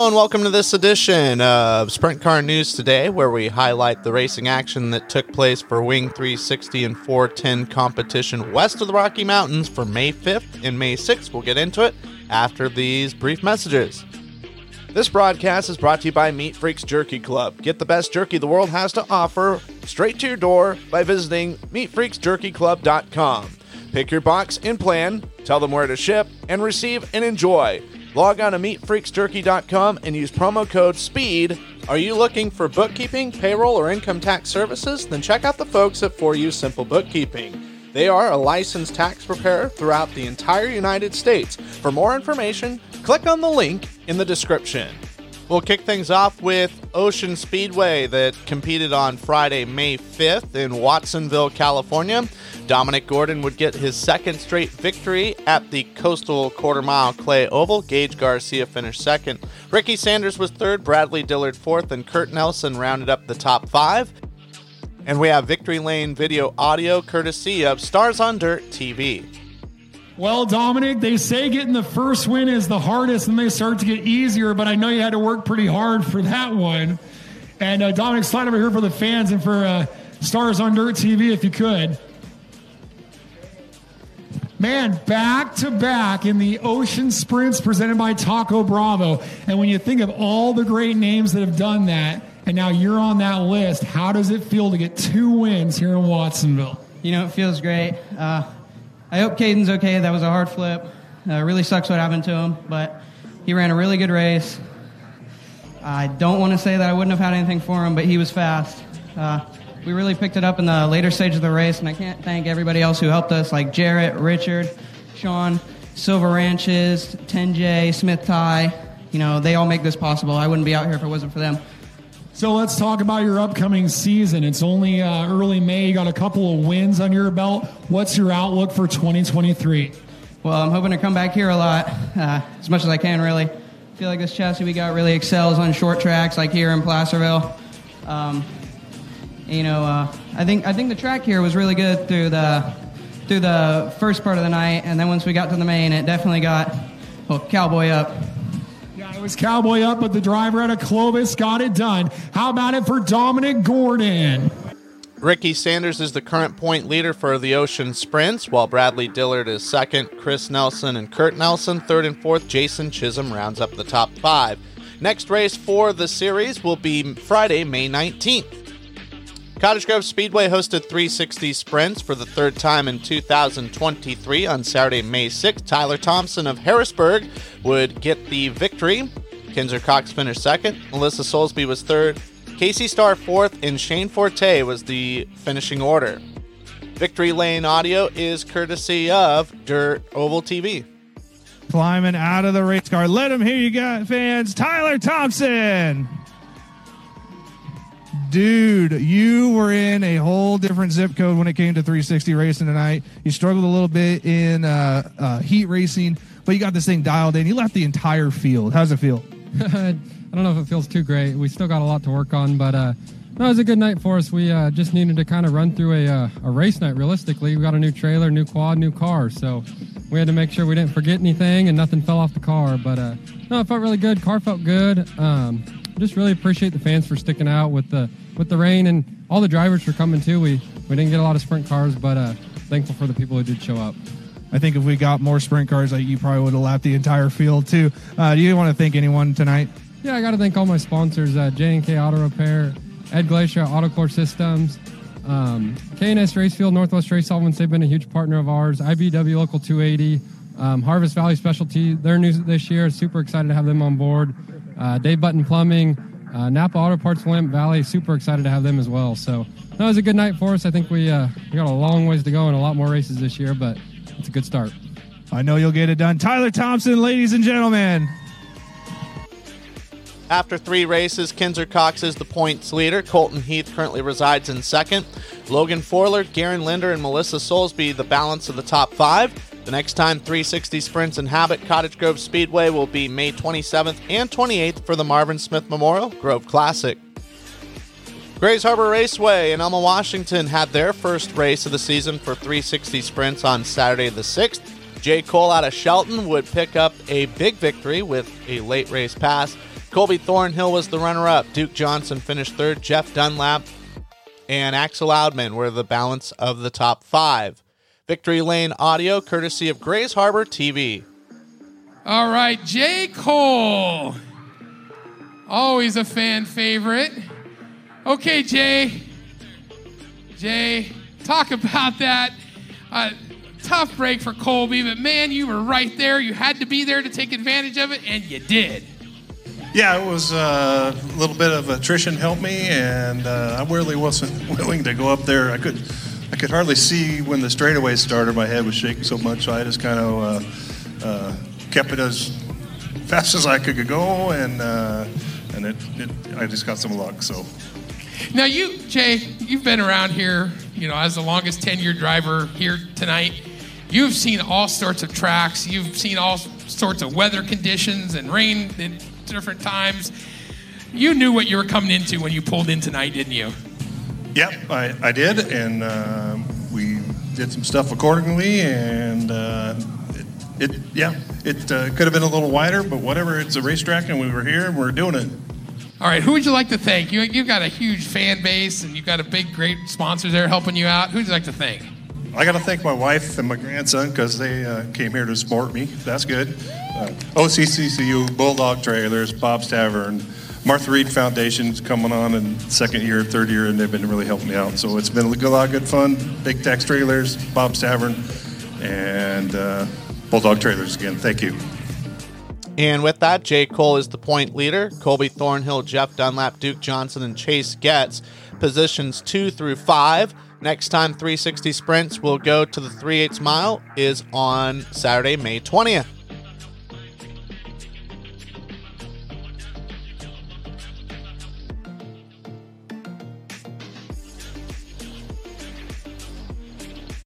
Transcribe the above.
and welcome to this edition of Sprint Car News Today, where we highlight the racing action that took place for Wing 360 and 410 competition west of the Rocky Mountains for May 5th and May 6th. We'll get into it after these brief messages. This broadcast is brought to you by Meat Freaks Jerky Club. Get the best jerky the world has to offer straight to your door by visiting meatfreaksjerkyclub.com. Pick your box and plan, tell them where to ship, and receive and enjoy. Log on to meatfreaksjerky.com and use promo code SPEED. Are you looking for bookkeeping, payroll, or income tax services? Then check out the folks at 4U Simple Bookkeeping. They are a licensed tax preparer throughout the entire United States. For more information, click on the link in the description. We'll kick things off with Ocean Speedway that competed on Friday, May 5th in Watsonville, California. Dominic Gordon would get his second straight victory at the Coastal Quarter Mile Clay Oval. Gage Garcia finished second. Ricky Sanders was third, Bradley Dillard fourth, and Kurt Nelson rounded up the top five. And we have Victory Lane video audio courtesy of Stars on Dirt TV. Well, Dominic, they say getting the first win is the hardest and they start to get easier, but I know you had to work pretty hard for that one. And uh, Dominic, slide over here for the fans and for uh, Stars on Dirt TV if you could. Man, back to back in the Ocean Sprints presented by Taco Bravo. And when you think of all the great names that have done that, and now you're on that list, how does it feel to get two wins here in Watsonville? You know, it feels great. Uh, I hope Caden's okay. That was a hard flip. Uh, really sucks what happened to him, but he ran a really good race. I don't want to say that I wouldn't have had anything for him, but he was fast. Uh, we really picked it up in the later stage of the race, and I can't thank everybody else who helped us, like Jarrett, Richard, Sean, Silver Ranches, 10J, Smith Tie. You know, they all make this possible. I wouldn't be out here if it wasn't for them. So let's talk about your upcoming season. It's only uh, early May. You got a couple of wins on your belt. What's your outlook for 2023? Well, I'm hoping to come back here a lot, uh, as much as I can, really. I feel like this chassis we got really excels on short tracks, like here in Placerville. Um, you know, uh, I think I think the track here was really good through the through the first part of the night, and then once we got to the main, it definitely got well cowboy up. It was cowboy up, but the driver out of Clovis got it done. How about it for Dominic Gordon? Ricky Sanders is the current point leader for the Ocean Sprints, while Bradley Dillard is second, Chris Nelson and Kurt Nelson third and fourth. Jason Chisholm rounds up the top five. Next race for the series will be Friday, May 19th. Cottage Grove Speedway hosted 360 sprints for the third time in 2023 on Saturday, May 6th. Tyler Thompson of Harrisburg would get the victory. Kinzer Cox finished second. Melissa Soulsby was third. Casey Starr fourth, and Shane Forte was the finishing order. Victory Lane audio is courtesy of Dirt Oval TV. Climbing out of the race car. Let him hear you, guys, fans. Tyler Thompson dude, you were in a whole different zip code when it came to 360 racing tonight. You struggled a little bit in uh, uh, heat racing, but you got this thing dialed in. You left the entire field. How's it feel? I don't know if it feels too great. We still got a lot to work on, but uh, no, it was a good night for us. We uh, just needed to kind of run through a, uh, a race night realistically. We got a new trailer, new quad, new car, so we had to make sure we didn't forget anything and nothing fell off the car. But uh, no, it felt really good. Car felt good. Um, just really appreciate the fans for sticking out with the with the rain and all the drivers for coming too. We we didn't get a lot of sprint cars, but uh, thankful for the people who did show up. I think if we got more sprint cars, like you probably would have lapped the entire field too. Uh, do you want to thank anyone tonight? Yeah, I got to thank all my sponsors: uh, J&K Auto Repair, Ed Glacier Autocore Systems, um, K&S Racefield, Northwest Race Solvents. They've been a huge partner of ours. IBW Local 280, um, Harvest Valley Specialty. They're new this year. Super excited to have them on board. Uh, Dave Button Plumbing. Uh, Napa Auto Parts Willamette Valley, super excited to have them as well. So that was a good night for us. I think we, uh, we got a long ways to go and a lot more races this year, but it's a good start. I know you'll get it done. Tyler Thompson, ladies and gentlemen. After three races, Kinzer Cox is the points leader. Colton Heath currently resides in second. Logan Forler, Garen Linder, and Melissa Soulsby the balance of the top five. The next time 360 Sprints inhabit Cottage Grove Speedway will be May 27th and 28th for the Marvin Smith Memorial Grove Classic. Grays Harbor Raceway in Elma, Washington had their first race of the season for 360 Sprints on Saturday the 6th. Jay Cole out of Shelton would pick up a big victory with a late race pass. Colby Thornhill was the runner up. Duke Johnson finished third. Jeff Dunlap and Axel Loudman were the balance of the top five. Victory Lane audio, courtesy of Grays Harbor TV. All right, Jay Cole. Always a fan favorite. Okay, Jay. Jay, talk about that. Uh, tough break for Colby, but man, you were right there. You had to be there to take advantage of it, and you did. Yeah, it was uh, a little bit of attrition helped me, and uh, I really wasn't willing to go up there. I could, I could hardly see when the straightaway started. My head was shaking so much, so I just kind of uh, uh, kept it as fast as I could go, and uh, and it, it, I just got some luck. So Now, you, Jay, you've been around here, you know, as the longest tenured driver here tonight. You've seen all sorts of tracks. You've seen all sorts of weather conditions and rain at different times. You knew what you were coming into when you pulled in tonight, didn't you? Yep, I, I did, and uh, we did some stuff accordingly, and uh, it, it yeah, it uh, could have been a little wider, but whatever. It's a racetrack, and we were here, and we're doing it. All right, who would you like to thank? You, you've got a huge fan base and you've got a big, great sponsor there helping you out. Who would you like to thank? I got to thank my wife and my grandson because they uh, came here to support me. That's good. Uh, OCCCU, Bulldog Trailers, Bob's Tavern, Martha Reed Foundation's coming on in second year, third year, and they've been really helping me out. So it's been a lot of good fun. Big Tex Trailers, Bob's Tavern, and uh, Bulldog Trailers again. Thank you. And with that, Jay Cole is the point leader. Colby Thornhill, Jeff Dunlap, Duke Johnson, and Chase Getz positions two through five. Next time 360 sprints will go to the 3 8 mile is on Saturday, May 20th.